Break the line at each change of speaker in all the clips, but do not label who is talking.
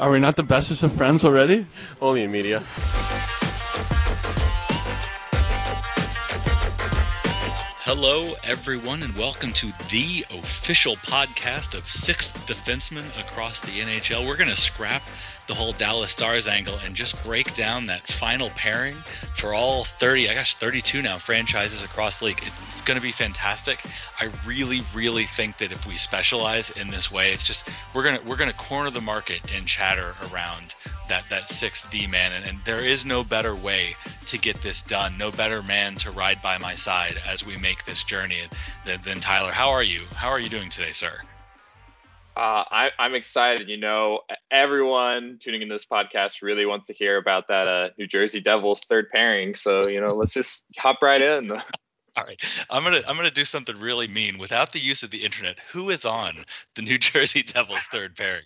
Are we not the bestest of friends already?
Only in media.
Hello, everyone, and welcome to the official podcast of sixth defenseman across the NHL. We're going to scrap the whole Dallas Stars angle and just break down that final pairing for all 30, I guess 32 now franchises across the league. It's going to be fantastic. I really, really think that if we specialize in this way, it's just we're gonna we're gonna corner the market in chatter around that that sixth D man, and, and there is no better way to get this done. No better man to ride by my side as we make this journey than, than Tyler. How are you? How are you doing today, sir?
Uh, I, am excited. You know, everyone tuning into this podcast really wants to hear about that uh, New Jersey Devils third pairing. So you know, let's just hop right in.
All right, I'm gonna I'm gonna do something really mean without the use of the internet. Who is on the New Jersey Devils third pairing?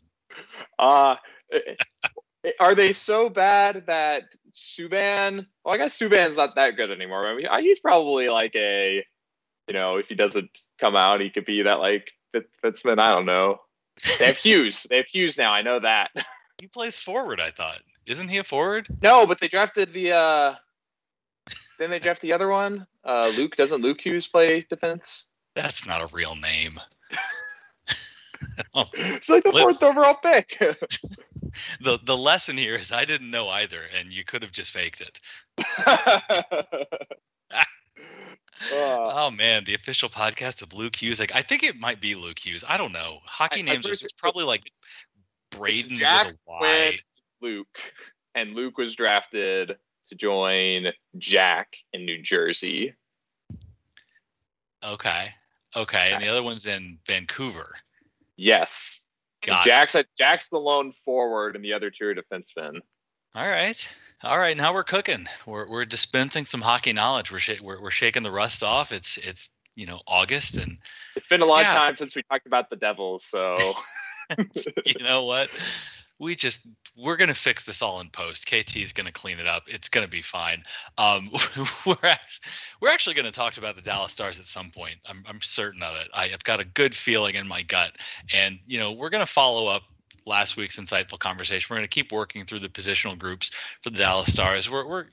Uh are they so bad that Subban? Well, I guess Subban's not that good anymore. I mean, he's probably like a, you know, if he doesn't come out, he could be that like Fitzman. I don't know. They have Hughes. They have Hughes now. I know that.
He plays forward. I thought. Isn't he a forward?
No, but they drafted the. uh Then they draft the other one. Uh Luke doesn't Luke Hughes play defense?
That's not a real name.
oh, it's like the fourth overall pick.
the the lesson here is I didn't know either, and you could have just faked it. Oh man, the official podcast of Luke Hughes. Like, I think it might be Luke Hughes. I don't know. Hockey I, names are it's probably like Braden
Jack with. Luke, and Luke was drafted to join Jack in New Jersey.
Okay. Okay. And the other one's in Vancouver.
Yes. Got Jack's it. Jack's the lone forward, and the other two are defensemen.
All right, all right. Now we're cooking. We're we're dispensing some hockey knowledge. We're sh- we're, we're shaking the rust off. It's it's you know August, and
it's been a long yeah. time since we talked about the Devils. So
you know what? we just we're gonna fix this all in post. KT is gonna clean it up. It's gonna be fine. Um, we're actually, we're actually gonna talk about the Dallas Stars at some point. I'm I'm certain of it. I have got a good feeling in my gut, and you know we're gonna follow up last week's insightful conversation. We're gonna keep working through the positional groups for the Dallas Stars. We're we're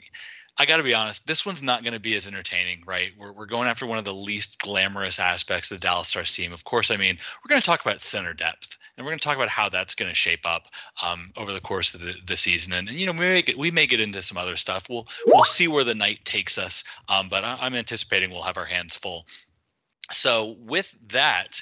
I got to be honest, this one's not going to be as entertaining, right? We're, we're going after one of the least glamorous aspects of the Dallas Stars team. Of course, I mean, we're going to talk about center depth and we're going to talk about how that's going to shape up um, over the course of the, the season. And, and, you know, we may get we may get into some other stuff. We'll we'll see where the night takes us. Um, but I, am anticipating we'll have our hands full. So with that.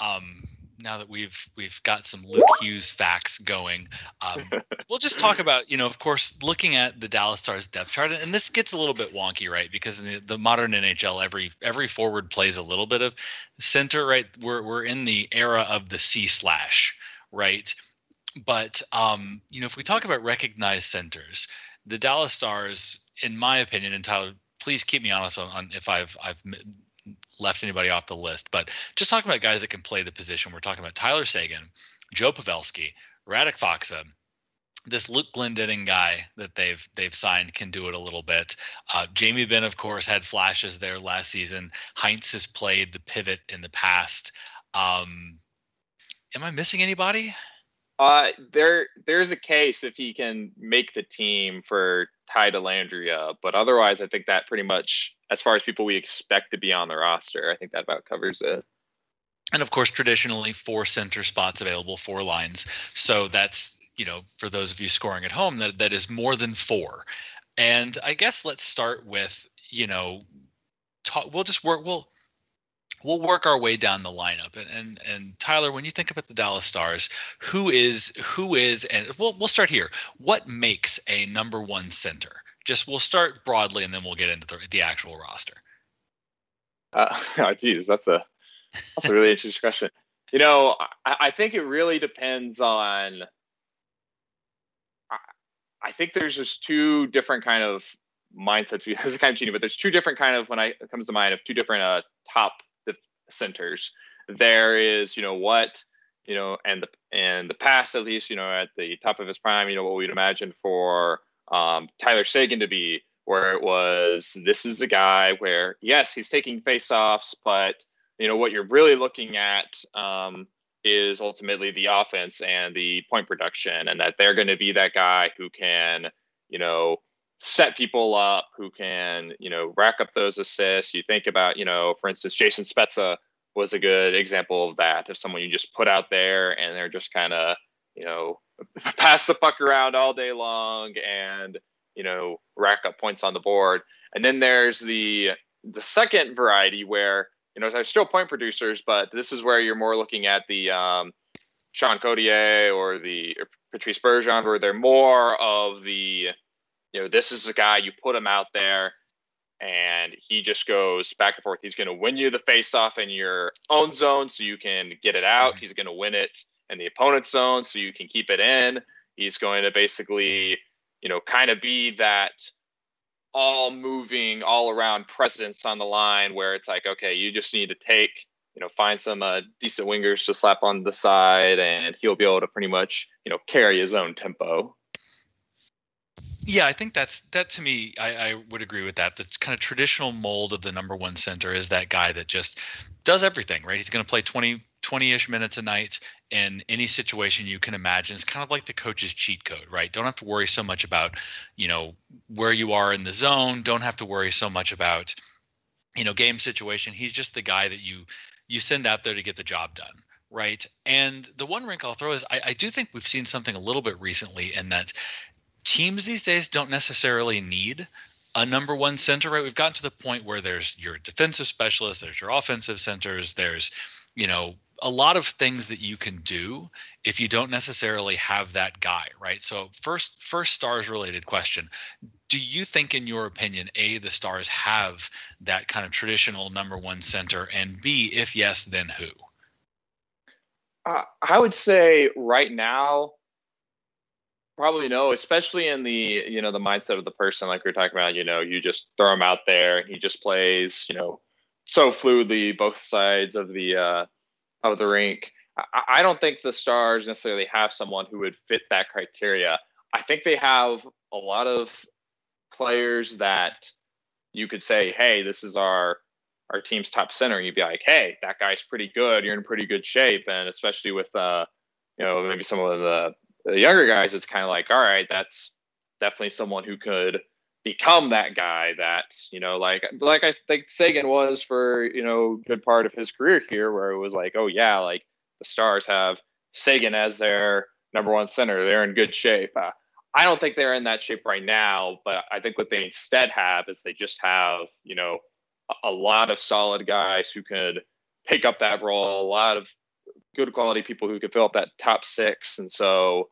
Um, now that we've we've got some Luke Hughes facts going, um, we'll just talk about you know of course looking at the Dallas Stars depth chart, and this gets a little bit wonky, right? Because in the, the modern NHL, every every forward plays a little bit of center, right? We're we're in the era of the C slash, right? But um, you know if we talk about recognized centers, the Dallas Stars, in my opinion, and Tyler, please keep me honest on, on if I've I've left anybody off the list. But just talking about guys that can play the position, we're talking about Tyler Seguin, Joe Pavelski, Radek Faksa. This Luke Glendening guy that they've they've signed can do it a little bit. Uh, Jamie Benn, of course, had flashes there last season. Hintz has played the pivot in the past. Um, am I missing anybody?
Uh, there there's a case if he can make the team for Ty Dellandrea, but otherwise, I think that pretty much, as far as people we expect to be on the roster, I think that about covers it.
And of course, traditionally, four center spots available, four lines. So that's you know, for those of you scoring at home, that that is more than four. And I guess let's start with you know, talk, we'll just work. We'll we'll work our way down the lineup. And, and and Tyler, when you think about the Dallas Stars, who is who is and we'll we'll start here. What makes a number one center? Just we'll start broadly, and then we'll get into the, the actual roster.
Uh, oh, geez, that's a that's a really interesting question. You know, I, I think it really depends on I think there's just two different kind of mindsets. This is kind of cheating, but there's two different kind of when I it comes to mind of two different uh, top centers. There is, you know, what you know, and the and the past at least, you know, at the top of his prime, you know, what we'd imagine for um, Tyler Seguin to be, where it was this is a guy where yes, he's taking faceoffs, but you know what you're really looking at um, is ultimately the offense and the point production, and that they're going to be that guy who can, you know, set people up, who can, you know, rack up those assists. You think about, you know, for instance, Jason Spezza was a good example of that, of someone you just put out there and they're just kind of, you know, pass the puck around all day long and, you know, rack up points on the board. And then there's the the second variety where you know, they're still point producers, but this is where you're more looking at the um, Sean Couturier or the Patrice Bergeron, where they're more of the, you know, this is the guy you put him out there, and he just goes back and forth. He's going to win you the faceoff in your own zone, so you can get it out. He's going to win it in the opponent's zone, so you can keep it in. He's going to basically, you know, kind of be that all moving all around presence on the line where it's like okay you just need to take you know find some uh, decent wingers to slap on the side and he'll be able to pretty much you know carry his own tempo
yeah, I think that's that to me. I, I, would agree with that. The kind of traditional mold of the number one center is that guy that just does everything, right? He's going to play 20, 20-ish minutes a night in any situation you can imagine. It's kind of like the coach's cheat code, right? Don't have to worry so much about, you know, where you are in the zone. Don't have to worry so much about, you know, game situation. He's just the guy that you you send out there to get the job done right? And the one wrinkle I'll throw is I, I, do think we've seen something a little bit recently in that teams these days don't necessarily need a number one center, right? We've gotten to the point where there's your defensive specialist, there's your offensive centers, there's, you know, a lot of things that you can do if you don't necessarily have that guy, right? So first first stars related question. Do you think in your opinion A the stars have that kind of traditional number one center and B if yes then who?
Uh, I would say right now Probably no, especially in the you know the mindset of the person like we are talking about. You know, you just throw him out there and he just plays. You know, so fluidly both sides of the uh, of the rink. I, I don't think the Stars necessarily have someone who would fit that criteria. I think they have a lot of players that you could say, "Hey, this is our our team's top center." You'd be like, "Hey, that guy's pretty good. You're in pretty good shape." And especially with uh, you know, maybe some of the the younger guys, it's kind of like, all right, that's definitely someone who could become that guy that you know like like i think Seguin was for you know good part of his career here where it was like oh yeah like the stars have Seguin as their number one center. They're in good shape. Uh, i don't think they're in that shape right now but i think what they instead have is they just have you know a, a lot of solid guys who could pick up that role a lot of good quality people who could fill up that top six. And so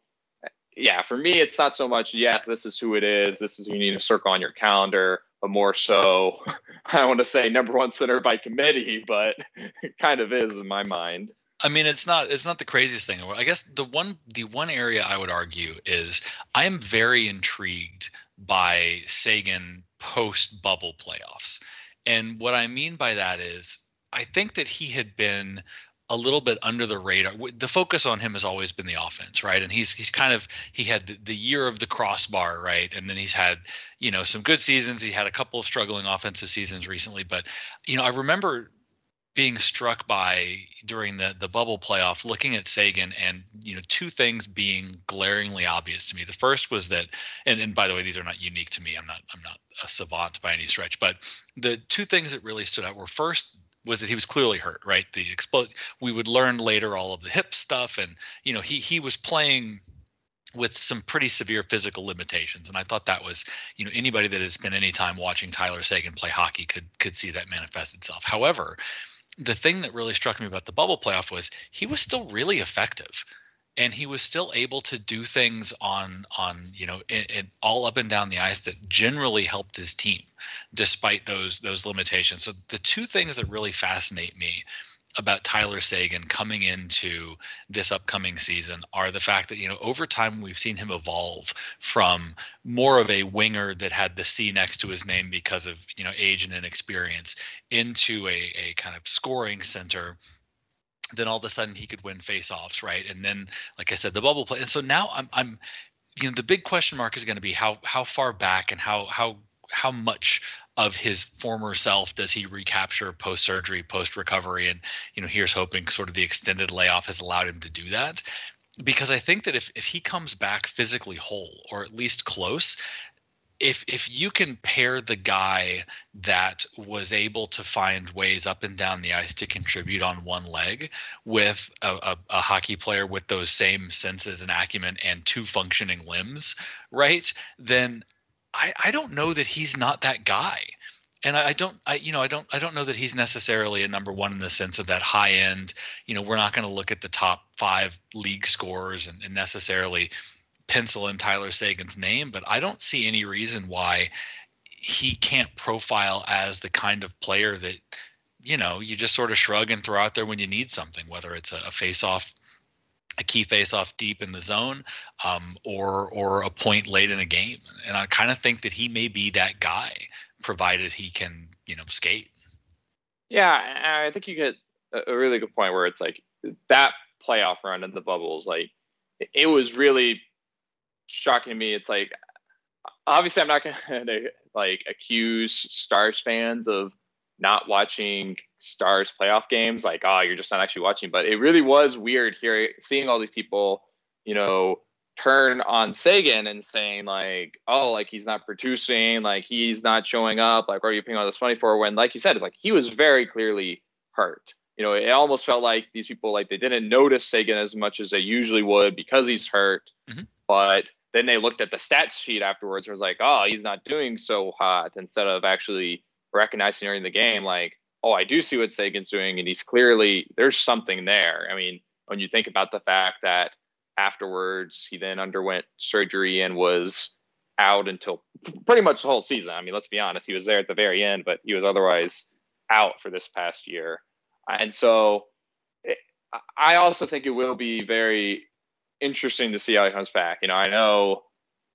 yeah, for me, it's not so much, yes, this is who it is. This is who you need to circle on your calendar, but more so, I want to say number one center by committee, but it kind of is in my mind.
I mean, it's not it's not the craziest thing. I guess the one the one area I would argue is I am very intrigued by Seguin post bubble playoffs. And what I mean by that is I think that he had been a little bit under the radar. The focus on him has always been the offense, right? And he's he's kind of he had the, the, year of the crossbar, right? And then he's had you know some good seasons. He had a couple of struggling offensive seasons recently, but you know I remember being struck by during the the bubble playoff looking at Seguin and you know two things being glaringly obvious to me. The first was that and and by the way these are not unique to me. I'm not I'm not a savant by any stretch, but the two things that really stood out were first was that he was clearly hurt, right? The explode. We would learn later all of the hip stuff, and you know he he was playing with some pretty severe physical limitations, and I thought that was you know anybody that has spent any time watching Tyler Seguin play hockey could could see that manifest itself. However, the thing that really struck me about the bubble playoff was he was still really effective and he was still able to do things on on you know all up and down the ice that generally helped his team despite those those limitations. So the two things that really fascinate me about Tyler Seguin coming into this upcoming season are the fact that you know over time we've seen him evolve from more of a winger that had the C next to his name because of you know age and inexperience into a, a kind of scoring center then all of a sudden he could win faceoffs, right? And then, like I said, the bubble play. And so now I'm, I'm, you know, the big question mark is going to be how how far back and how how how much of his former self does he recapture post surgery, post recovery? And, you know, here's hoping sort of the extended layoff has allowed him to do that. Because I think that if, if he comes back physically whole or at least close, if if you can pair the guy that was able to find ways up and down the ice to contribute on one leg with a, a, a, hockey player with those same senses and acumen and two functioning limbs, right? Then I, I don't know that he's not that guy. And I, don't, I, you know, I don't, I don't know that he's necessarily a number one in the sense of that high end. You know, we're not going to look at the top five league scorers and, and necessarily pencil in Tyler Seguin's name, but I don't see any reason why he can't profile as the kind of player that you know you just sort of shrug and throw out there when you need something, whether it's a, a face-off a key face off deep in the zone um, or or a point late in a game. And i kind of think that he may be that guy provided he can you know skate.
Yeah i think you get a really good point where it's like that playoff run in the bubbles like it was really shocking to me it's like obviously i'm not going to like accuse stars fans of not watching Stars playoff games, like, oh, you're just not actually watching. But it really was weird hearing, seeing all these people, you know, turn on Seguin and saying like, oh, like he's not producing, like he's not showing up, like what are you paying all this money for? When, like you said, it's like he was very clearly hurt. You know, it almost felt like these people like they didn't notice Seguin as much as they usually would because he's hurt. Mm-hmm. But then they looked at the stats sheet afterwards and was like, oh, he's not doing so hot instead of actually recognizing during the game, like, oh, I do see what Seguin's doing, and he's clearly there's something there. I mean, when you think about the fact that afterwards he then underwent surgery and was out until pretty much the whole season. I mean, let's be honest, he was there at the very end, but he was otherwise out for this past year. And so it, I also think it will be very interesting to see how he comes back. You know, I know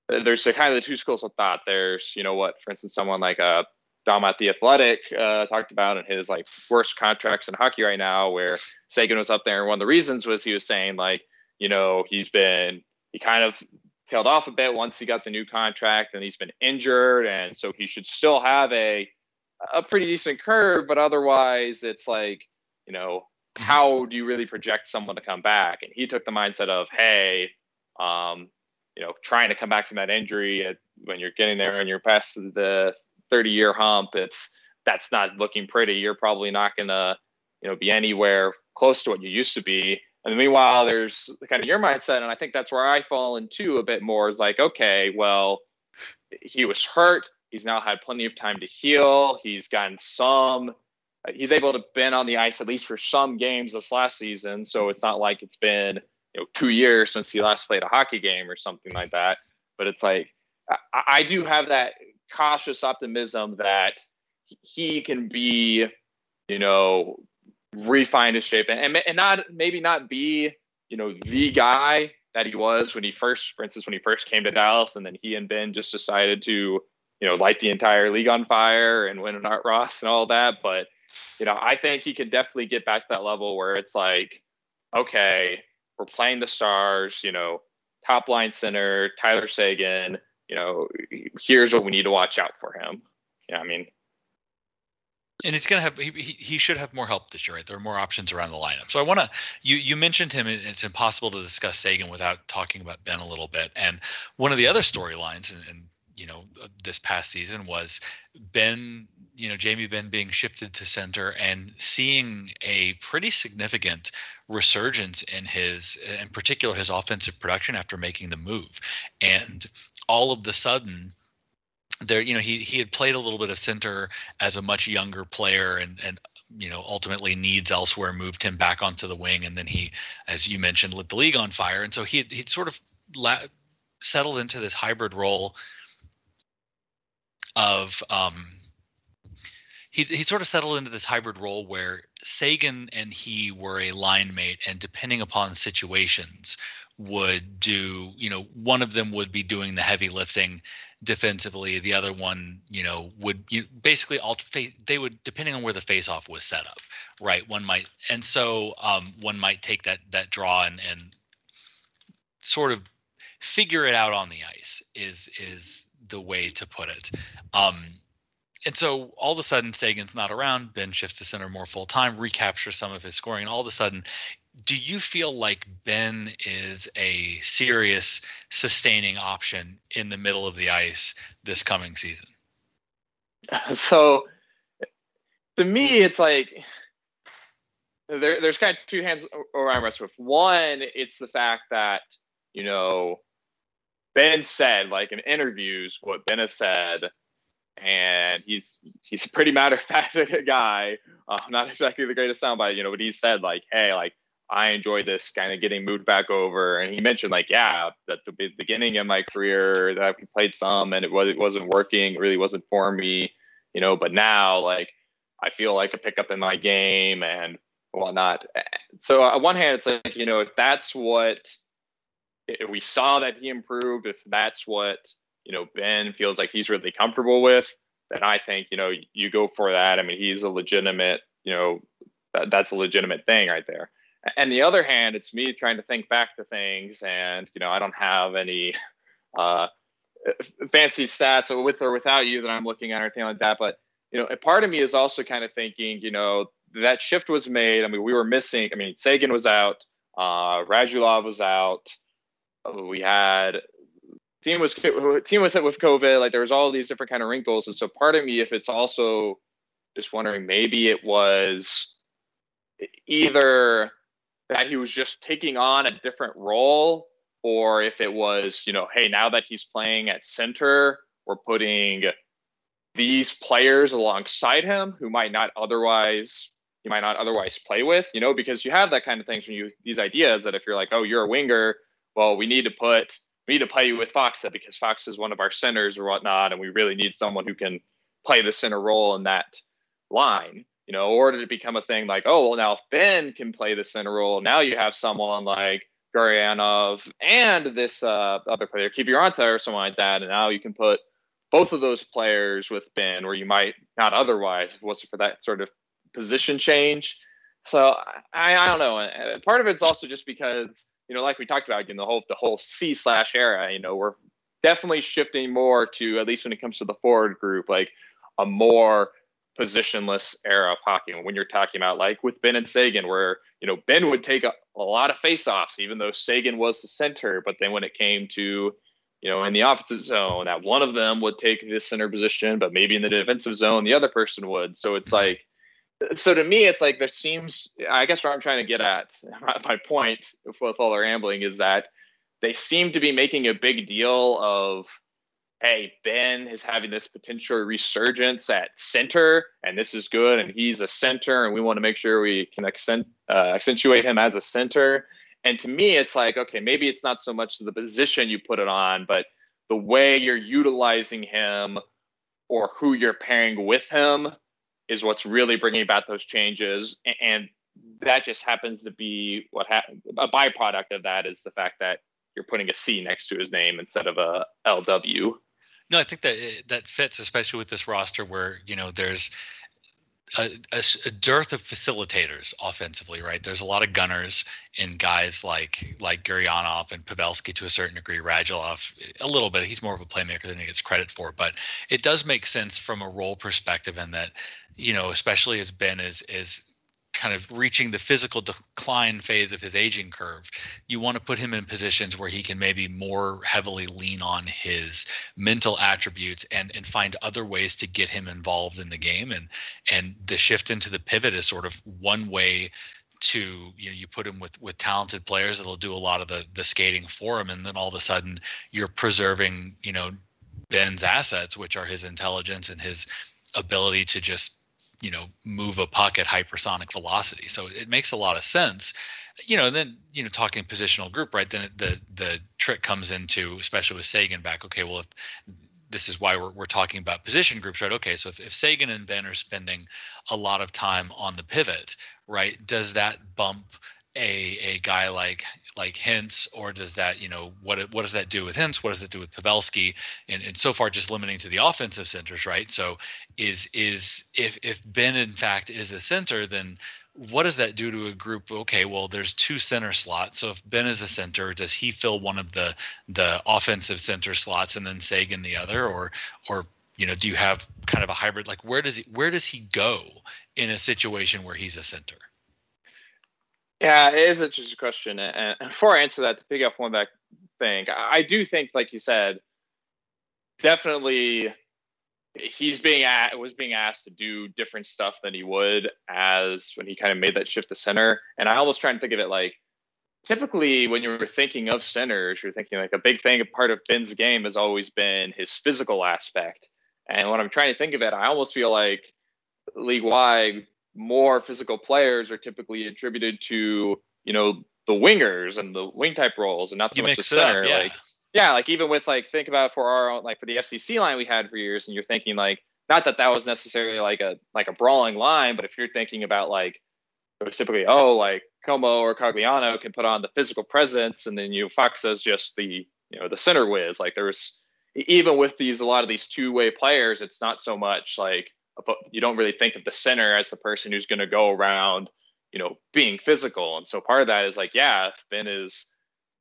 there's a kind of the two schools of thought. There's, you know, what, for instance, someone like uh, Dom at the Athletic uh, talked about in his like worst contracts in hockey right now, where Seguin was up there. And one of the reasons was he was saying like, you know, he's been he kind of tailed off a bit once he got the new contract, and he's been injured, and so he should still have a a pretty decent curve, but otherwise it's like, you know, how do you really project someone to come back? And he took the mindset of, hey, um, you know, trying to come back from that injury at, when you're getting there and you're past the 30 year hump, it's that's not looking pretty. You're probably not going to, you know, be anywhere close to what you used to be. And meanwhile, there's kind of your mindset, and I think that's where I fall into a bit more. Is like, okay, well, he was hurt. He's now had plenty of time to heal. He's gotten some. He's able to been on the ice at least for some games this last season. So it's not like it's been you know two years since he last played a hockey game or something like that. But it's like I, I do have that cautious optimism that he can be, you know, refine his shape and, and not maybe not be, you know, the guy that he was when he first, for instance, when he first came to Dallas, and then he and Benn just decided to, you know, light the entire league on fire and win an Art Ross and all that. But, you know, I think he can definitely get back to that level where it's like, okay, we're playing the stars, you know, top line center, Tyler Seguin, you know, here's what we need to watch out for him. Yeah, I mean,
and he's going to have he, he should have more help this year right? There are more options around the lineup. So i want to you you mentioned him it's impossible to discuss seguin without talking about benn a little bit. And one of the other storylines and, and you know this past season was Benn, you know Jamie Benn being shifted to center and seeing a pretty significant resurgence in his in particular his offensive production after making the move. And all of the sudden there you know he he had played a little bit of center as a much younger player and and you know ultimately needs elsewhere moved him back onto the wing. And then he as you mentioned lit the league on fire. And so he he'd sort of la- settled into this hybrid role of um, he he sort of settled into this hybrid role where Seguin and he were a line mate, and depending upon situations, would do you know one of them would be doing the heavy lifting defensively the other one you know would you basically all they would depending on where the face off was set up right? One might and so um, one might take that that draw and and sort of figure it out on the ice is is the way to put it um, and so all of a sudden Seguin's not around. Benn shifts to center more full time, recaptures some of his scoring, and all of a sudden do you feel like Benn is a serious sustaining option in the middle of the ice this coming season?
So to me, it's like there, there's kind of two hands around with. One, it's the fact that, you know, Benn said, like in interviews, what Benn has said, and he's he's a pretty matter of fact guy. Uh, not exactly the greatest soundbite, you know, but he said like, hey, like I enjoy this kind of getting moved back over. And he mentioned like, yeah, at the beginning of my career that I played some and it was it wasn't working, it really wasn't for me, you know. But now like I feel like a pickup in my game and whatnot. So on one hand, it's like you know if that's what we saw that he improved, if that's what you know Benn feels like he's really comfortable with, then I think you know you go for that. I mean, he's a legitimate you know that, that's a legitimate thing right there and the other hand, it's me trying to think back to things, and you know, I don't have any uh, fancy stats with or without you that I'm looking at or anything like that. But you know, a part of me is also kind of thinking, you know, that shift was made. I mean, we were missing. I mean, Seguin was out, uh, Radulov was out. Oh, we had team was team was hit with COVID. Like there was all these different kind of wrinkles, and so part of me, if it's also just wondering, maybe it was either that he was just taking on a different role or if it was, you know, hey, now that he's playing at center, we're putting these players alongside him who might not otherwise you might not otherwise play with, you know, because you have that kind of things when you these ideas that if you're like, oh, you're a winger, well, we need to put we need to play you with Faksa because Fox is one of our centers or whatnot, and we really need someone who can play the center role in that line you know, or did it become a thing like, oh, well, now if Benn can play the center role, now you have someone like Gurianov and this uh, other player, Kiviranta or someone like that, and now you can put both of those players with Benn, where you might not otherwise if it wasn't for that sort of position change. So I, I don't know. Part of it's also just because you know, like we talked about, in the whole the whole C slash era. You know, we're definitely shifting more to at least when it comes to the forward group, like a more positionless era of hockey. When you're talking about like with Benn and Seguin, where you know Benn would take a, a lot of faceoffs, even though Seguin was the center. But then when it came to you know in the offensive zone, that one of them would take the center position, but maybe in the defensive zone, the other person would. So it's like. So to me, it's like there seems. I guess what I'm trying to get at, my point with all the rambling is that they seem to be making a big deal of hey, Benn is having this potential resurgence at center, and this is good, and he's a center, and we want to make sure we can accent, uh, accentuate him as a center. And to me, it's like, okay, maybe it's not so much the position you put it on, but the way you're utilizing him or who you're pairing with him is what's really bringing about those changes. And that just happens to be what ha- a byproduct of that is the fact that you're putting a C next to his name instead of a LW.
No, I think that that fits, especially with this roster where you know there's a, a, a, dearth of facilitators offensively, right? There's a lot of gunners in guys like like Gurianov and Pavelski to a certain degree, Radulov a little bit. He's more of a playmaker than he gets credit for, but it does make sense from a role perspective in that, you know, especially as Benn is is kind of reaching the physical decline phase of his aging curve, you want to put him in positions where he can maybe more heavily lean on his mental attributes and and find other ways to get him involved in the game. And and the shift into the pivot is sort of one way to you know you put him with with talented players that'll do a lot of the the skating for him and then all of a sudden you're preserving you know Benn's assets which are his intelligence and his ability to just you know move a puck at hypersonic velocity so it makes a lot of sense you know then you know talking positional group right then the the trick comes into especially with seguin back okay well if this is why we're, we're talking about position groups, right? Okay, so if, if Seguin and Benn are spending a lot of time on the pivot, right, does that bump a a guy like like Hintz or does that you know what what does that do with Hintz What does it do with Pavelski? And and so far just limiting to the offensive centers, right? So is is if if Benn in fact is a center, then what does that do to a group? Okay, well there's two center slots. So if Benn is a center, does he fill one of the the offensive center slots and then Seguin the other, or or you know do you have kind of a hybrid? Like where does he where does he go in a situation where he's a center?
Yeah, it is an interesting question. And before I answer that, to pick up one back thing, I do think, like you said, definitely he's being at was being asked to do different stuff than he would as when he kind of made that shift to center. And I almost try and think of it like typically when you're thinking of centers, you're thinking like a big thing, a part of Benn's game has always been his physical aspect. And when I'm trying to think of it, I almost feel like league wide more physical players are typically attributed to you know the wingers and the wing type roles and not so you much the center. Up, yeah. Like yeah, like even with like think about for our own like for the FCC line we had for years, and you're thinking like not that that was necessarily like a like a brawling line, but if you're thinking about like typically oh like Comeau or Cogliano can put on the physical presence, and then you Fox as just the you know the center whiz. Like there's even with these a lot of these two way players, it's not so much like you don't really think of the center as the person who's going to go around, you know, being physical. And so part of that is like, yeah, Benn is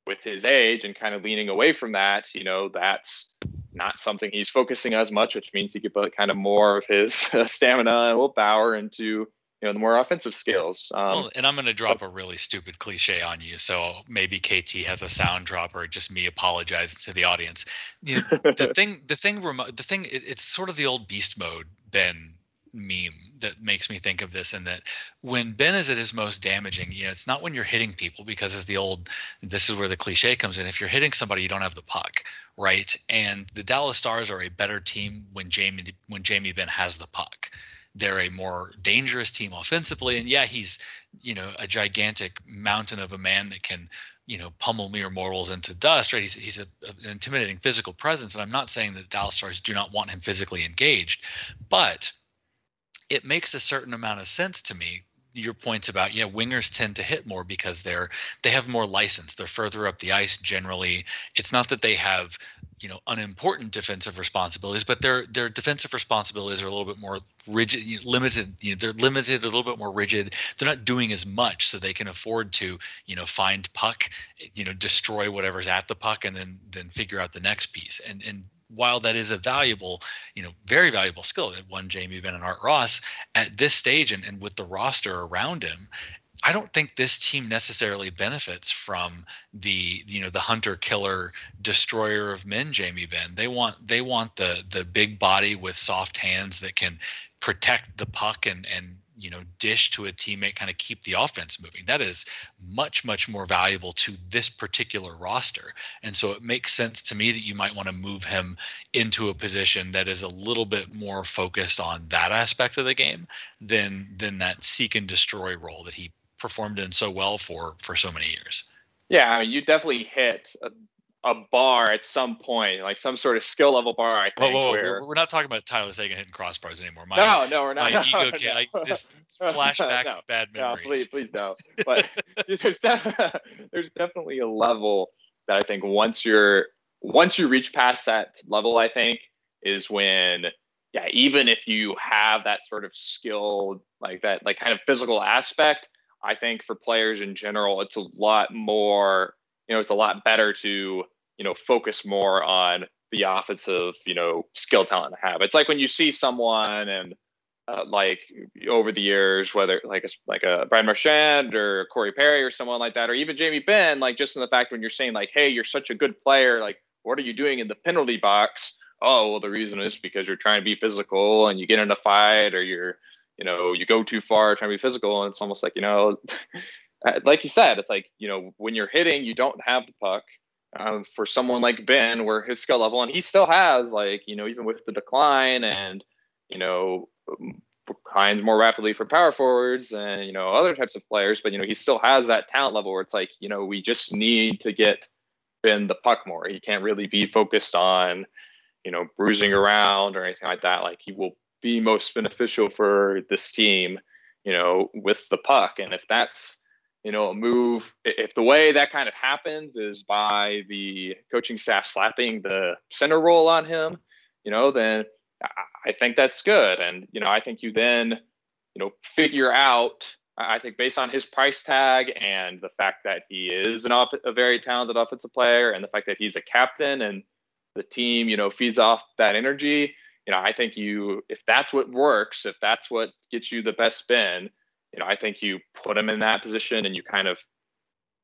with his age and kind of leaning away from that, you know, that's not something he's focusing as much, which means he could put kind of more of his stamina and willpower into you know the more offensive skills. Um, well,
and I'm going to drop a really stupid cliche on you, so maybe KT has a sound drop or just me apologizing to the audience. You know, the thing, the thing, the thing, it, it's sort of the old beast mode Benn meme that makes me think of this and that when Benn is at his most damaging, you know, it's not when you're hitting people because as the old this is where the cliche comes in. If you're hitting somebody, you don't have the puck, right? And the Dallas Stars are a better team when Jamie when Jamie Benn has the puck they're a more dangerous team offensively. And yeah, he's, you know, a gigantic mountain of a man that can, you know, pummel mere mortals into dust, right? He's, he's a, an intimidating physical presence. And I'm not saying that Dallas Stars do not want him physically engaged, but it makes a certain amount of sense to me your points about yeah wingers tend to hit more because they're they have more license. They're further up the ice generally. It's not that they have you know unimportant defensive responsibilities but their their defensive responsibilities are a little bit more rigid you know, limited you know, they're limited a little bit more rigid. They're not doing as much so they can afford to you know find puck you know destroy whatever's at the puck and then then figure out the next piece. And and while that is a valuable, you know, very valuable skill, one Jamie Benn and Art Ross at this stage and, and with the roster around him, I don't think this team necessarily benefits from the you know the hunter killer destroyer of men Jamie Benn. They want they want the the big body with soft hands that can protect the puck and and you know dish to a teammate kind of keep the offense moving. That is much much more valuable to this particular roster. And so it makes sense to me that you might want to move him into a position that is a little bit more focused on that aspect of the game than than that seek and destroy role that he performed in so well for for so many years.
Yeah you definitely hit a bar at some point, like some sort of skill level bar. I think. Whoa, whoa,
where... we're not talking about Tyler Seguin hitting crossbars anymore.
My, no, no, we're not.
My no, ego no. I just flashbacks no, bad memories.
No, please, please no. But there's, there's definitely a level that I think once you're once you reach past that level, I think is when yeah, even if you have that sort of skill, like that, like kind of physical aspect, I think for players in general, it's a lot more you know, it's a lot better to, you know, focus more on the offensive, you know, skill talent to have. It's like when you see someone and uh, like over the years, whether like a, like a Brad Marchand or Corey Perry or someone like that, or even Jamie Benn, like just in the fact when you're saying like, hey, you're such a good player, like what are you doing in the penalty box? Oh, well, the reason is because you're trying to be physical and you get in a fight or you're, you know, you go too far trying to be physical, and it's almost like you know, like you said, it's like you know when you're hitting, you don't have the puck. Um, for someone like Benn, where his skill level, and he still has like you know even with the decline and you know declines more rapidly for power forwards and you know other types of players, but you know he still has that talent level where it's like you know we just need to get Benn the puck more. He can't really be focused on you know, bruising around or anything like that. Like he will be most beneficial for this team, you know, with the puck. And if that's, you know, a move, if the way that kind of happens is by the coaching staff slapping the center role on him, you know, then I think that's good. And, you know, I think you then, you know, figure out, I think based on his price tag and the fact that he is an off, a very talented offensive player and the fact that he's a captain and the team, you know, feeds off that energy, you know, I think you, if that's what works, if that's what gets you the best spin, you know, I think you put him in that position and you kind of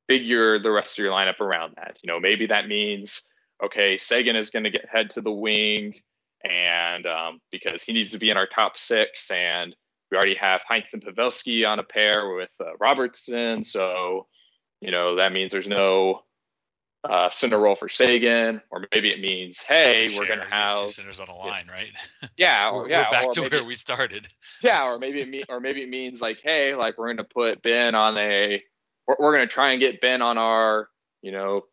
figure the rest of your lineup around that. You know, maybe that means, okay, Seguin is going to get head to the wing and um, because he needs to be in our top six, and we already have Hintz and Pavelski on a pair with uh, Robertson, so you know that means there's no uh, center role for Seguin, or maybe it means, hey, we're going to have
two centers on a line,
yeah,
right?
Yeah, or,
we're,
yeah,
we're back
or
to
maybe,
where we started.
Yeah, or maybe it mean, or maybe it means like, hey, like we're going to put Benn on a, we're, we're going to try and get Benn on our, you know,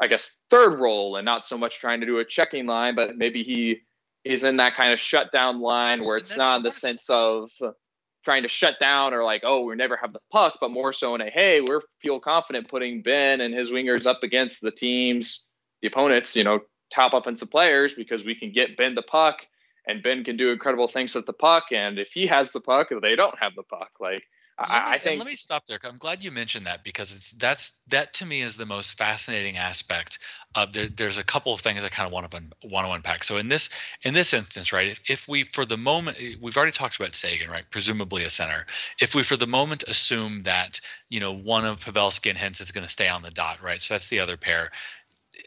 I guess third role, and not so much trying to do a checking line, but maybe he is in that kind of shutdown line where it's not in the sense of trying to shut down or like, oh, we never have the puck, but more so in a hey, we're feel confident putting Benn and his wingers up against the teams, the opponents, you know, top offensive players because we can get Benn the puck and Benn can do incredible things with the puck. And if he has the puck, they don't have the puck. Like
me,
I, think.
let me stop there. I'm glad you mentioned that because it's that's that to me is the most fascinating aspect. Of there, there's a couple of things I kind of want to want to unpack. So in this in this instance, right, if, if we for the moment eh, we've already talked about Seguin, right, presumably a center. If we for the moment assume that you know one of Pavelski and Hintz is going to stay on the dot, right, so that's the other pair.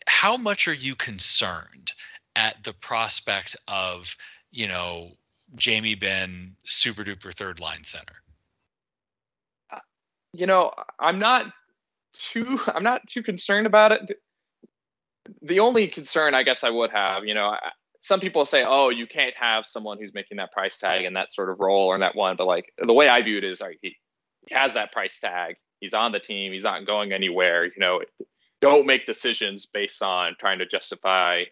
How much are you concerned at the prospect of you know Jamie Benn super duper third line center?
You know, I'm not too I'm not too concerned about it. The only concern I guess I would have, you know, some people say, "Oh, you can't have someone who's making that price tag in that sort of role or in that one." But like the way I view it is, right, he, he has that price tag. He's on the team. He's not going anywhere. You know, don't make decisions based on trying to justify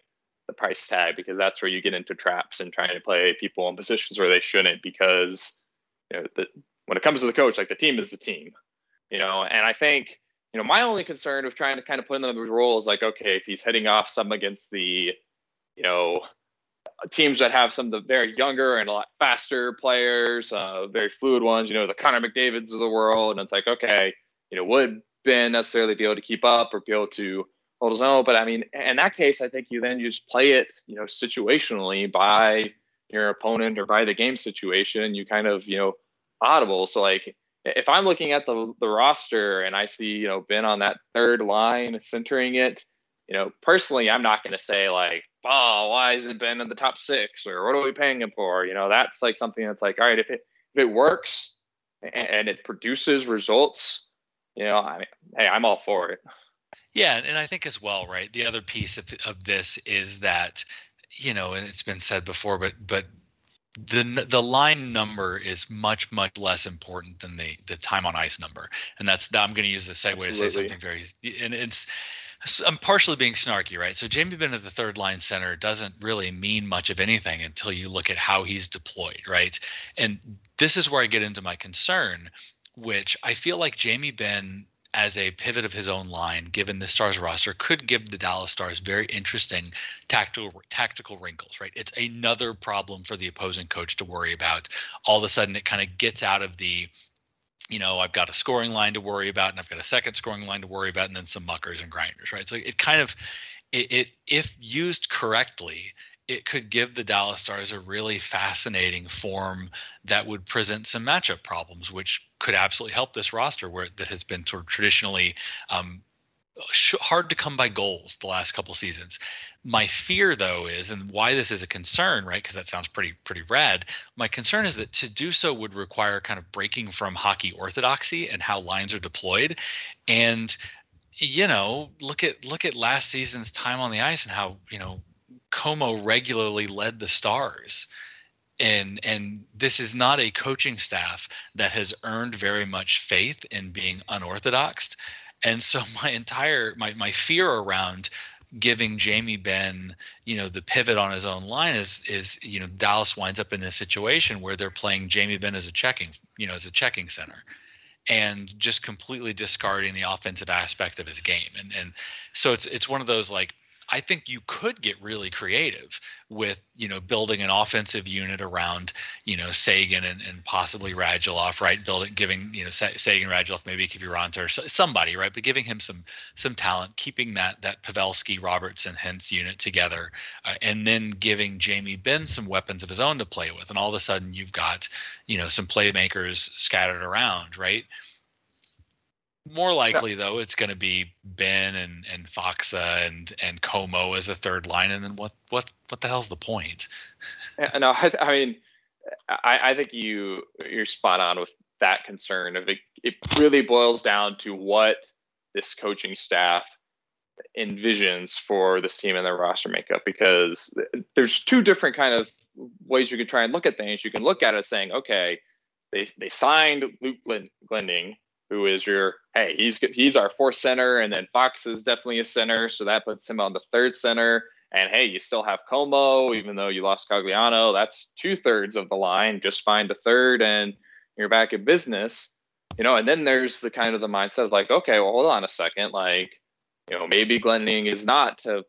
the price tag because that's where you get into traps and trying to play people in positions where they shouldn't. Because you know, the, when it comes to the coach, like the team is the team you know, and I think, you know, my only concern of trying to kind of put in the role is like, okay, if he's heading off some against the, you know, teams that have some of the very younger and a lot faster players, uh, very fluid ones, you know, the Connor McDavid's of the world, and it's like, okay, you know, would Benn necessarily be able to keep up or be able to hold his own? But I mean, in that case, I think you then just play it, you know, situationally by your opponent or by the game situation. You kind of, you know, audible. So like if I'm looking at the the roster and I see you know Benn on that third line centering it, you know personally I'm not going to say like oh why isn't Benn in the top six or what are we paying him for? You know that's like something that's like all right if it if it works and, and it produces results, you know I mean hey I'm all for it.
Yeah, and I think as well, right? The other piece of, of this is that you know, and it's been said before, but but the the line number is much much less important than the the time on ice number. And that's now i'm going to use the segue Absolutely. to say something very and it's i'm partially being snarky right? So jamie benn as the third line center doesn't really mean much of anything until you look at how he's deployed right? And this is where i get into my concern which i feel like jamie benn as a pivot of his own line, given the Stars roster, could give the Dallas Stars very interesting tactical tactical wrinkles. Right, it's another problem for the opposing coach to worry about. All of a sudden, it kind of gets out of the you know, I've got a scoring line to worry about, and I've got a second scoring line to worry about, and then some muckers and grinders, right? So it kind of, it, it if used correctly, it could give the Dallas Stars a really fascinating form that would present some matchup problems, which could absolutely help this roster where that has been sort of traditionally um, hard to come by goals the last couple seasons. My fear, though, is and why this is a concern, right? Because that sounds pretty pretty rad. My concern is that to do so would require kind of breaking from hockey orthodoxy and how lines are deployed, and you know, look at look at last season's time on the ice and how you know Comeau regularly led the Stars. And and this is not a coaching staff that has earned very much faith in being unorthodox. And so my entire my my fear around giving Jamie Benn, you know, the pivot on his own line is is you know Dallas winds up in a situation where they're playing Jamie Benn as a checking, you know, as a checking center and just completely discarding the offensive aspect of his game. And and so it's it's one of those like I think you could get really creative with, you know, building an offensive unit around, you know, Seguin and, and possibly Radulov, right? Building, giving, you know, Seguin, Radulov, maybe Kiviranta or somebody, right? But giving him some some talent, keeping that that Pavelski, Robertson, Hintz unit together, uh, and then giving Jamie Benn some weapons of his own to play with, and all of a sudden you've got, you know, some playmakers scattered around, right? More likely, though, it's going to be Benn and and Faksa and and Comeau as a third line, and then what what what the hell's the point?
No, I, I mean, I, I think you you're spot on with that concern. Of it, it really boils down to what this coaching staff envisions for this team and their roster makeup because there's two different kind of ways you could try and look at things. You can look at it saying, okay, they they signed Luke Glendening who is your hey he's he's our fourth center and then Faksa is definitely a center so that puts him on the third center. And hey you still have Comeau even though you lost Cogliano that's two thirds of the line. Just find a third and you're back in business. You know and then there's the kind of the mindset of like okay well hold on a second. Like you know maybe Glendening is not a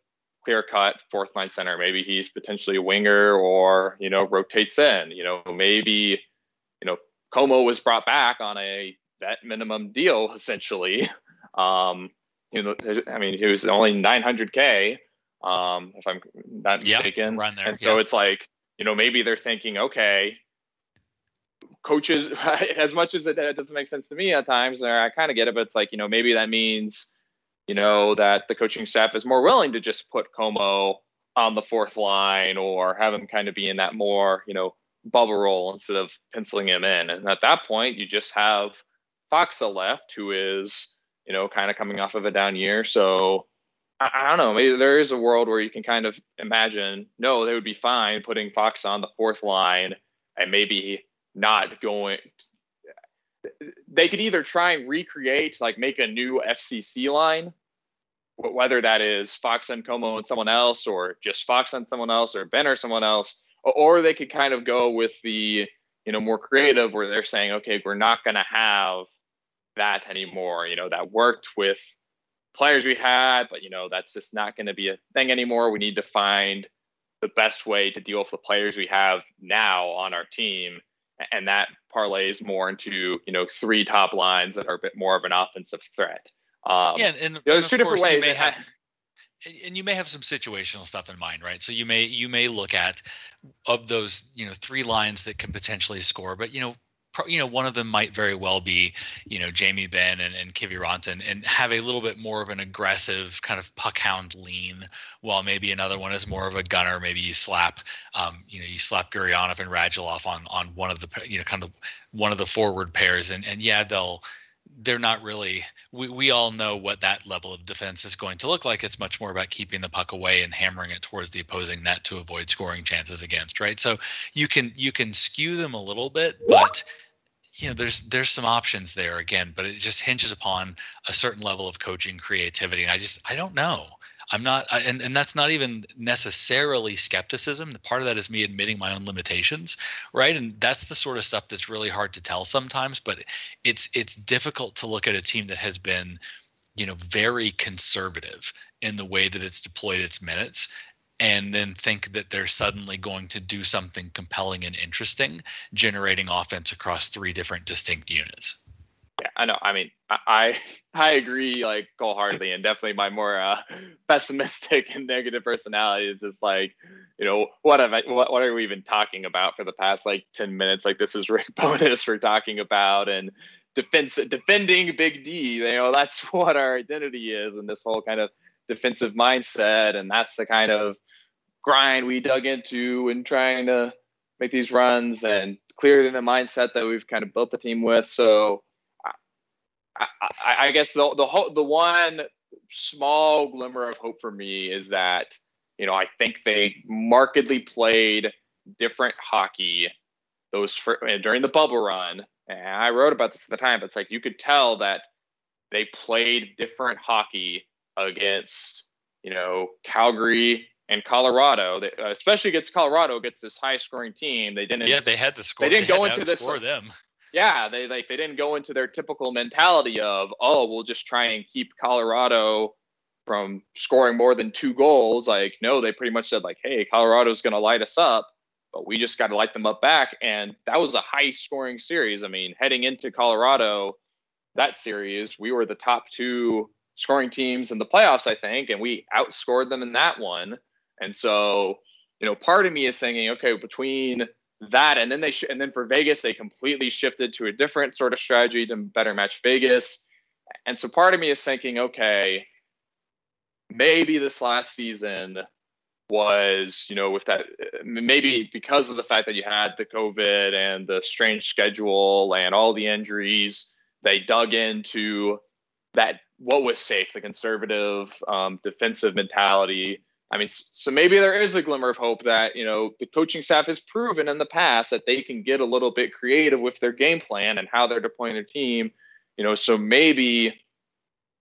clear cut fourth line center. Maybe he's potentially a winger or you know rotates in. You know maybe you know Comeau was brought back on a that minimum deal essentially. Um, you know, I mean, he was only 900k, um, if I'm not mistaken.
Yep, run there.
And so yep. it's like, you know, maybe they're thinking, okay, coaches, as much as it, it doesn't make sense to me at times, or I kind of get it, but it's like, you know, maybe that means, you know, that the coaching staff is more willing to just put Comeau on the fourth line or have him kind of be in that more, you know, bubble role instead of penciling him in. And at that point, you just have Faksa left, who is, you know, kind of coming off of a down year. So I, I, don't know. Maybe there is a world where you can kind of imagine, no, they would be fine putting Faksa on the fourth line and maybe not going. They could either try and recreate, like make a new FCC line, whether that is Faksa and Comeau and someone else, or just Faksa and someone else, or Benn or someone else, or they could kind of go with the you know more creative where they're saying okay we're not going to have that anymore. You know, that worked with players we had, but you know, that's just not going to be a thing anymore. We need to find the best way to deal with the players we have now on our team. And that parlays more into, you know, three top lines that are a bit more of an offensive threat.
Um, yeah, and,
there's two different ways.
Have, and you may have some situational stuff in mind, right? So you may you may look at of those, you know, three lines that can potentially score, but you know, you know, one of them might very well be, you know, Jamie Benn and, and Kiviranta and, have a little bit more of an aggressive kind of puck hound lean, while maybe another one is more of a gunner. Maybe you slap, um, you know, you slap Gurianov and Radulov on on one of the, you know, kind of one of the forward pairs, and and yeah, they'll they're not really we, we all know what that level of defense is going to look like. It's much more about keeping the puck away and hammering it towards the opposing net to avoid scoring chances against right? So you can you can skew them a little bit but you know there's there's some options there again but it just hinges upon a certain level of coaching creativity and i just i don't know. I'm not and, and that's not even necessarily skepticism. Part of that is me admitting my own limitations right? And that's the sort of stuff that's really hard to tell sometimes but it's it's difficult to look at a team that has been you know very conservative in the way that it's deployed its minutes and then think that they're suddenly going to do something compelling and interesting, generating offense across three different distinct units.
Yeah, I know. I mean, I I agree like wholeheartedly, and definitely my more uh, pessimistic and negative personality is just like, you know, what have I, what what are we even talking about for the past like ten minutes? Like this is Rick Bowness we're talking about, and defense defending Big D. You know, that's what our identity is, and this whole kind of defensive mindset, and that's the kind of grind we dug into and trying to make these runs and clear the mindset that we've kind of built the team with. So I, I, I guess the the ho- the one small glimmer of hope for me is that you know I think they markedly played different hockey those for, eh, during the bubble run. And I wrote about this at the time, but it's like you could tell that they played different hockey against you know, Calgary and Colorado, they, uh, especially against Colorado, against this high scoring team, they didn't.
Yeah, they had to score.
They didn't
they
go into this.
Score them.
Yeah, they like they didn't go into their typical mentality of oh we'll just try and keep Colorado from scoring more than two goals. Like no, they pretty much said like hey Colorado's going to light us up, but we just got to light them up back. And that was a high scoring series. I mean, heading into Colorado, that series we were the top two scoring teams in the playoffs, I think, and we outscored them in that one. And so, you know, part of me is thinking, okay, between that and then they sh- and then for Vegas they completely shifted to a different sort of strategy to better match Vegas. And so part of me is thinking, okay, maybe this last season was, you know, with that maybe because of the fact that you had the COVID and the strange schedule and all the injuries, they dug into that what was safe, the conservative um, defensive mentality I mean, so maybe there is a glimmer of hope that, you know, the coaching staff has proven in the past that they can get a little bit creative with their game plan and how they're deploying their team. You know, so maybe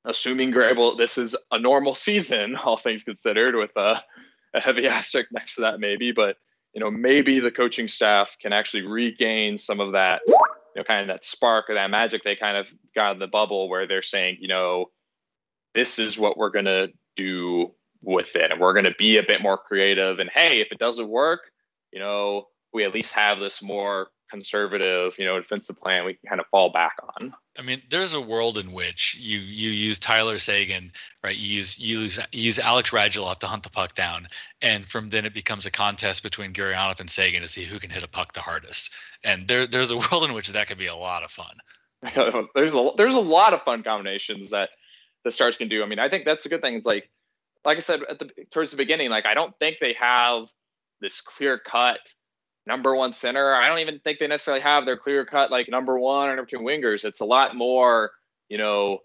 assuming Grable, this is a normal season, all things considered, with a, a heavy asterisk next to that, maybe, but, you know, maybe the coaching staff can actually regain some of that, you know, kind of that spark or that magic they kind of got in the bubble where they're saying, you know, this is what we're going to do with it. And we're going to be a bit more creative and hey if it doesn't work you know we at least have this more conservative you know defensive plan we can kind of fall back on.
I mean there's a world in which you you use tyler seguin right? You use you use, you use alex radulov to hunt the puck down. And from then it becomes a contest between gurianov and seguin to see who can hit a puck the hardest. And there there's a world in which that could be a lot of fun.
There's a there's a lot of fun combinations that the stars can do. I mean i think that's a good thing. It's like like I said at the towards the beginning, like I don't think they have this clear cut number one center. I don't even think they necessarily have their clear cut like number one or number two wingers. It's a lot more, you know,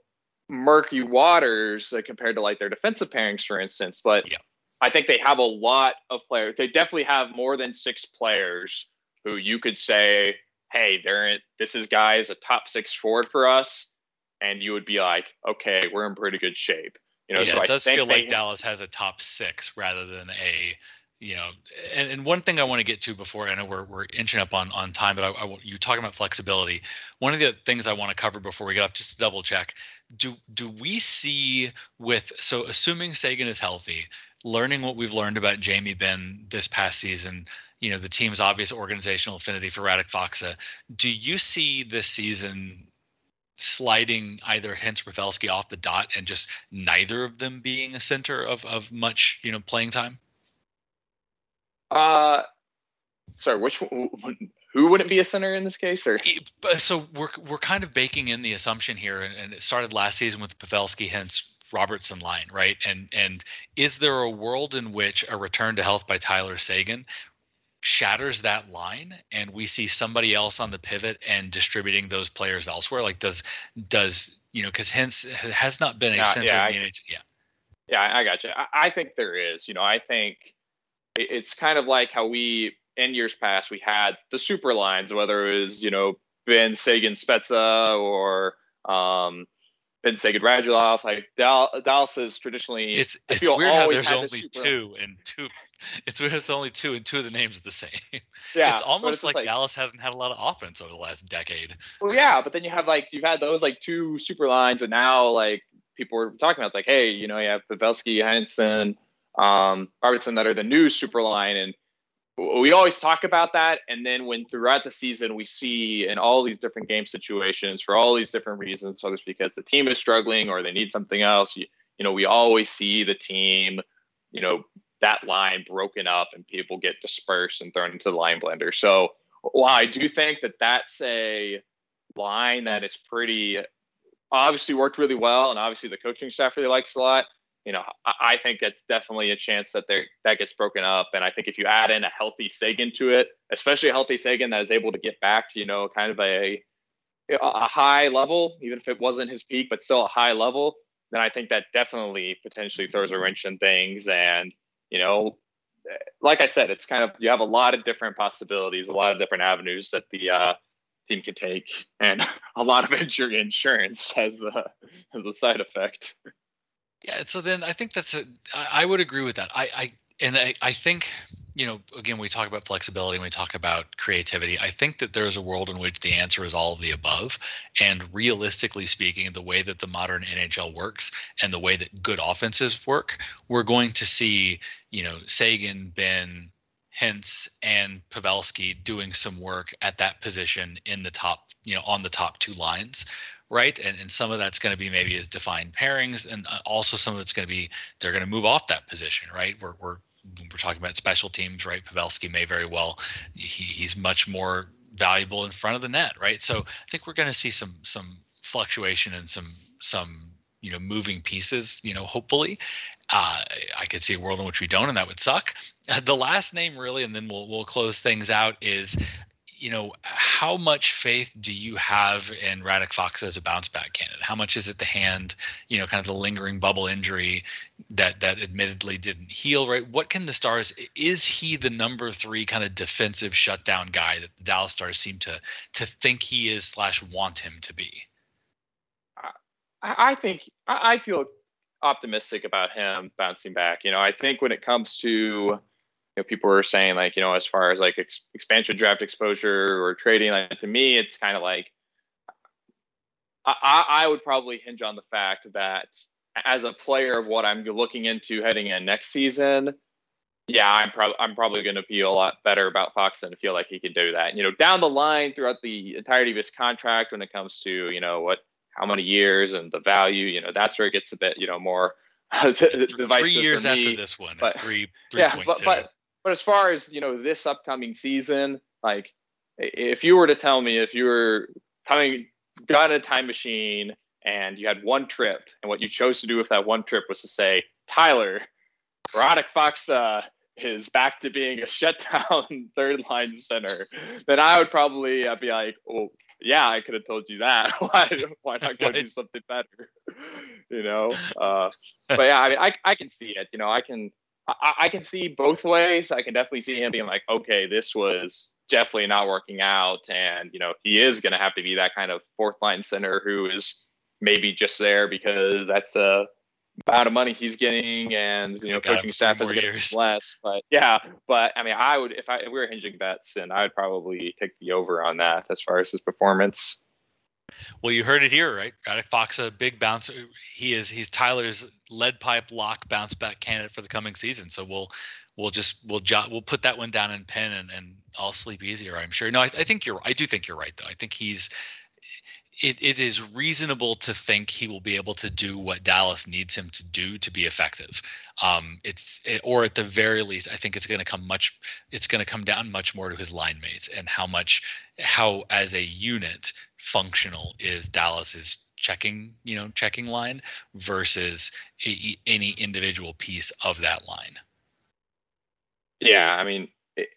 murky waters uh, compared to like their defensive pairings, for instance. But yeah. I think they have a lot of players. They definitely have more than six players who you could say, hey, they're in, this is guys a top six forward for us. And you would be like, okay, we're in pretty good shape. You know,
yeah,
so
it does feel like Dallas has a top six rather than a, you know, and, and one thing I want to get to before I know we're, we're inching up on, on time, but I, I, you're talking about flexibility. One of the things I want to cover before we get up, just to double check, do do we see with so assuming Seguin is healthy, learning what we've learned about Jamie Benn this past season, you know, the team's obvious organizational affinity for Radek Faksa. do you see this season sliding either Hintz Pavelski off the dot and just neither of them being a center of, of much you know playing time?
Uh, sorry, which who wouldn't be a center in this case? Or
so we're we're kind of baking in the assumption here, and, and it started last season with Pavelski, Hintz Robertson line, right? And and is there a world in which a return to health by Tyler Seguin shatters that line and we see somebody else on the pivot and distributing those players elsewhere like does does you know because Hintz has not been a yeah, center yeah,
I, yeah. Yeah i got you I, I, think there is you know i think it's kind of like how we in years past we had the super lines whether it was you know Benn Seguin Spezza or um Benn Seguin Radulov. Like Dallas is traditionally.
It's it's weird how there's only two and two. It's weird it's only two and two of the names are the same. Yeah, it's almost it's like, like, Dallas hasn't had a lot of offense over the last decade.
Well, yeah, but then you have like you've had those like two super lines, and now like people were talking about like, hey, you know, you have Pavelski, Hintz, um, Robertson that are the new super line, and we always talk about that and then when throughout the season we see in all these different game situations for all these different reasons whether it's because the team is struggling or they need something else you, you know we always see the team you know that line broken up and people get dispersed and thrown into the line blender. So while i do think that that's a line that is pretty obviously worked really well and obviously the coaching staff really likes a lot you know, I, think it's definitely a chance that there that gets broken up. And I think if you add in a healthy Seguin to it, especially a healthy Seguin that is able to get back you know, kind of a a high level, even if it wasn't his peak, but still a high level, then I think that definitely potentially throws a wrench in things. And, you know, like I said, it's kind of you have a lot of different possibilities, a lot of different avenues that the uh, team can take, and a lot of injury insurance has a, has a side effect.
Yeah, so then I think that's a. I, would agree with that. I, I and I, I think you know again we talk about flexibility and we talk about creativity i think that there's a world in which the answer is all of the above and realistically speaking the way that the modern nhl works and the way that good offenses work we're going to see you know seguin benn Hintz and Pavelski doing some work at that position in the top, you know, on the top two lines, right? And and some of that's going to be maybe as defined pairings, and uh, also some of it's going to be they're going to move off that position, right? We're we're we're talking about special teams, right? Pavelski may very well he, he's much more valuable in front of the net, right? So I think we're going to see some some fluctuation and some some you know moving pieces you know hopefully uh, i could see a world in which we don't and that would suck the last name really and then we'll we'll close things out is you know, how much faith do you have in Radek Faksa as a bounce back candidate? How much is it the hand, you know, kind of the lingering bubble injury that that admittedly didn't heal, right? What can the Stars is he the number three kind of defensive shutdown guy that the Dallas Stars seem to to think he is slash want him to be?
I, I think I feel optimistic about him bouncing back. You know, I think when it comes to know, people were saying like, you know, as far as like ex- expansion draft exposure or trading, like to me, it's kind of like I, I would probably hinge on the fact that as a player of what I'm looking into heading in next season, yeah, I'm probably I'm probably going to feel a lot better about Faksa and feel like he can do that. You know, down the line throughout the entirety of his contract, when it comes to you know what how many years and the value, you know, that's where it gets a bit you know more.
Three years after this one, but three, 3. yeah,
but, but but as far as you know, this upcoming season, like if you were to tell me if you were coming, got a time machine and you had one trip, and what you chose to do with that one trip was to say, Tyler, Radek Faksa is back to being a shutdown third line center, then I would probably uh, be like, oh, yeah, I could have told you that. why, why not go do something better? you know? Uh, but yeah, I mean, I, I can see it. You know, I can I, I can see both ways. I can definitely see him being like, okay, this was definitely not working out, and you know he is going to have to be that kind of fourth line center who is maybe just there because that's a amount of money he's getting, and you know coaching staff is getting less. But yeah, but I mean, I would if I if we were hinging bets, and I would probably take the over on that as far as his performance.
Well, you heard it here, right? Radek a big bouncer. He is he's Tyler's lead pipe lock bounce back candidate for the coming season. So we'll we'll just we'll jot we'll put that one down in pen and and I'll sleep easier. I'm sure. No, I, I think you're I do think you're right though. I think he's it, it is reasonable to think he will be able to do what Dallas needs him to do to be effective. Um, it's it, or at the very least, I think it's going to come much. It's going to come down much more to his line mates and how much, how as a unit functional is Dallas's checking, you know, checking line versus a, any individual piece of that line.
Yeah, I mean, it,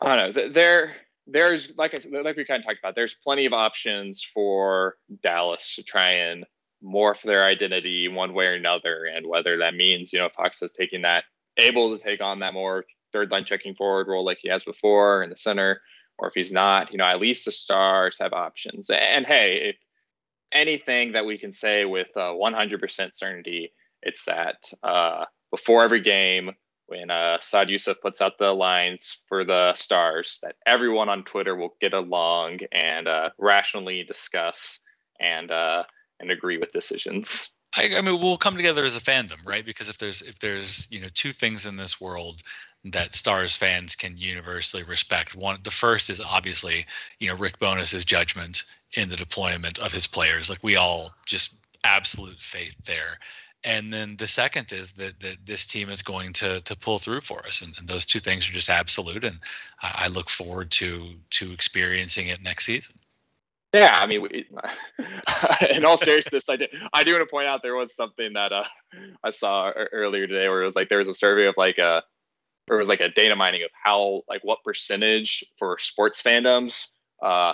I don't know. There, there's like I like we kind of talked about. There's plenty of options for Dallas to try and morph their identity one way or another, and whether that means you know Faksa is taking that, able to take on that more third line checking forward role like he has before in the center, or if he's not, you know, at least the stars have options. And hey, if anything that we can say with uh, 100% certainty, it's that uh, before every game, when uh, Saad Yousuf puts out the lines for the stars, that everyone on Twitter will get along and uh, rationally discuss and uh, and agree with decisions.
I, I mean, we'll come together as a fandom, right? Because if there's if there's you know two things in this world that Stars fans can universally respect. One, the first is obviously, you know, Rick Bowness's judgment in the deployment of his players. Like we all just absolute faith there. And then the second is that, that this team is going to to pull through for us, and, and those two things are just absolute. And I, I, look forward to to experiencing it next season.
Yeah, I mean, we, in all seriousness, I did. I do want to point out there was something that uh, I saw earlier today where it was like there was a survey of like uh, there was like a data mining of how like what percentage for sports fandoms uh,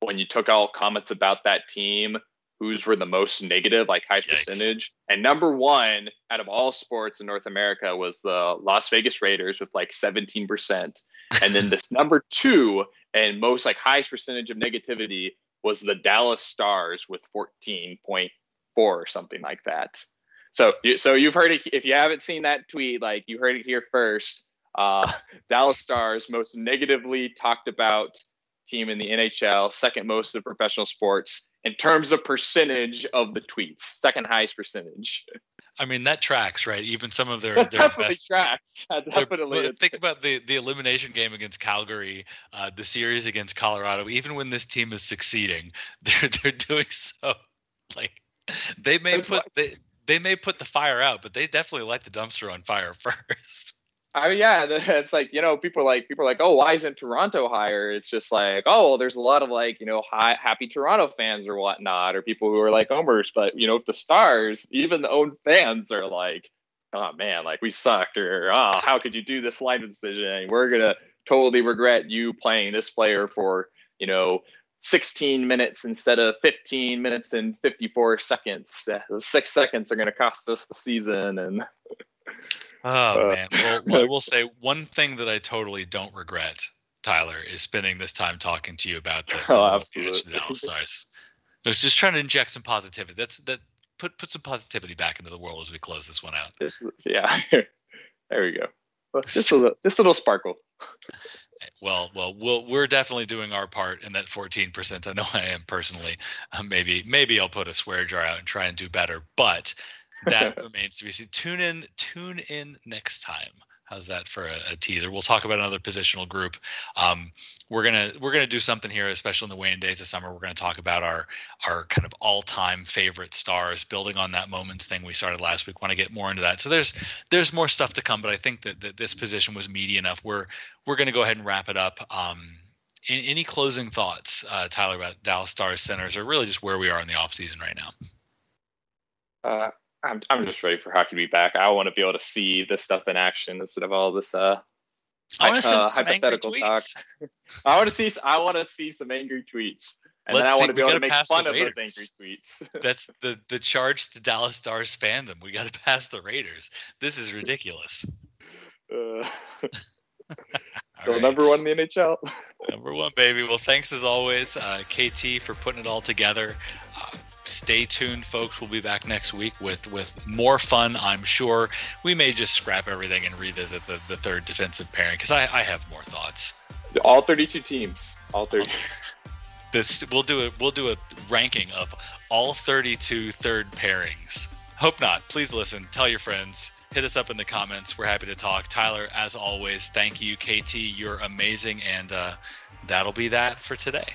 when you took all comments about that team whose were the most negative like highest Yikes. percentage and number one out of all sports in north america was the las vegas raiders with like 17% and then this number two and most like highest percentage of negativity was the dallas stars with 14.4 or something like that So, so you've heard it. If you haven't seen that tweet, like you heard it here first. Uh, Dallas Stars most negatively talked about team in the NHL, second most of professional sports in terms of percentage of the tweets, second highest percentage.
I mean that tracks, right? Even some of their,
that
their
definitely
best,
tracks. That definitely.
Think about the the elimination game against Calgary, uh, the series against Colorado. Even when this team is succeeding, they're they're doing so like they may put they they may put the fire out, but they definitely light the dumpster on fire first.
I mean, yeah, it's like you know, people are like people are like, oh, why isn't Toronto higher? It's just like, oh, there's a lot of like you know, high, happy Toronto fans or whatnot, or people who are like homers. But you know, if the Stars, even the own fans are like, oh man, like we sucked, or oh, how could you do this line decision? We're gonna totally regret you playing this player for you know 16 minutes instead of 15 minutes and 54 seconds. Those six seconds are going to cost us the season. And
oh uh, man, well, I will say one thing that I totally don't regret, Tyler, is spending this time talking to you about the,
the oh, absolutely.
Stars. I was just trying to inject some positivity. That's that put put some positivity back into the world as we close this one out.
Just, yeah, there we go. Just a little, just a little sparkle
well, well, we'll we're definitely doing our part in that 14%. I know I am personally. Uh, maybe maybe I'll put a swear jar out and try and do better, but that remains to be seen. Tune in, tune in next time. How's that for a, a teaser? We'll talk about another positional group. Um, we're gonna we're gonna do something here, especially in the waning days of summer. We're gonna talk about our our kind of all time favorite stars, building on that moments thing we started last week. Want to get more into that. So there's there's more stuff to come, but I think that, that this position was meaty enough. We're we're gonna go ahead and wrap it up. Um, in, any closing thoughts, uh, Tyler, about Dallas Stars centers, or really just where we are in the offseason right now?
Uh, I'm I'm just ready for hockey to be back. I want to be able to see this stuff in action instead of all this uh,
I want to uh, hypothetical talk.
I want to see I want to see some angry tweets. And Let's then I want to be able to make fun of those angry tweets.
That's the the charge to Dallas Stars fandom. We got to pass the Raiders. This is ridiculous.
Uh, so right. number one in the NHL.
number one, baby. Well, thanks as always, uh, KT, for putting it all together. Uh, stay tuned, folks. We'll be back next week with with more fun. I'm sure we may just scrap everything and revisit the, the third defensive pairing because I, I have more thoughts.
All 32 teams. All 30.
this we'll do a we'll do a ranking of all 32 third pairings. Hope not. Please listen. Tell your friends. Hit us up in the comments. We're happy to talk. Tyler, as always, thank you. KT, you're amazing, and uh, that'll be that for today.